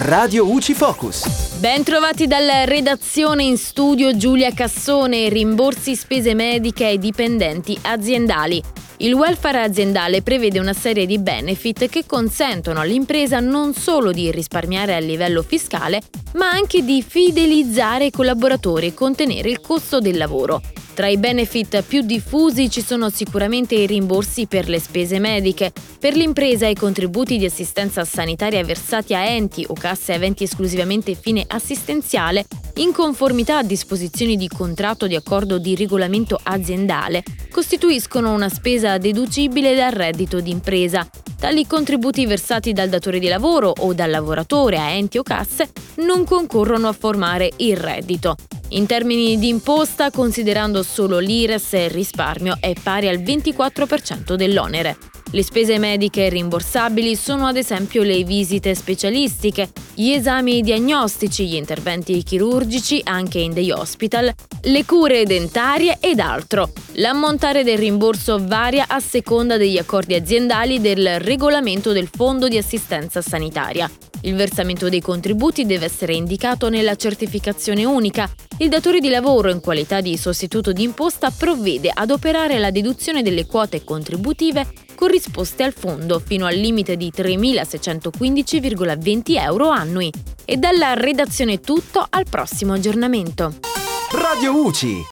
Radio UCI Focus. Ben trovati dalla redazione in studio Giulia Cassone, rimborsi spese mediche ai dipendenti aziendali. Il welfare aziendale prevede una serie di benefit che consentono all'impresa non solo di risparmiare a livello fiscale, ma anche di fidelizzare i collaboratori e contenere il costo del lavoro. Tra i benefit più diffusi ci sono sicuramente i rimborsi per le spese mediche, per l'impresa i contributi di assistenza sanitaria versati a enti o casse aventi esclusivamente fine assistenziale in conformità a disposizioni di contratto di accordo di regolamento aziendale, costituiscono una spesa deducibile dal reddito d'impresa. Tali contributi versati dal datore di lavoro o dal lavoratore a enti o casse non concorrono a formare il reddito. In termini di imposta, considerando solo l'IRES, il risparmio è pari al 24% dell'onere. Le spese mediche rimborsabili sono ad esempio le visite specialistiche, gli esami diagnostici, gli interventi chirurgici anche in day hospital, le cure dentarie ed altro. L'ammontare del rimborso varia a seconda degli accordi aziendali del regolamento del Fondo di assistenza sanitaria. Il versamento dei contributi deve essere indicato nella certificazione unica. Il datore di lavoro, in qualità di sostituto d'imposta, provvede ad operare la deduzione delle quote contributive corrisposte al fondo fino al limite di 3.615,20 euro annui. E dalla redazione tutto al prossimo aggiornamento. Radio UCI.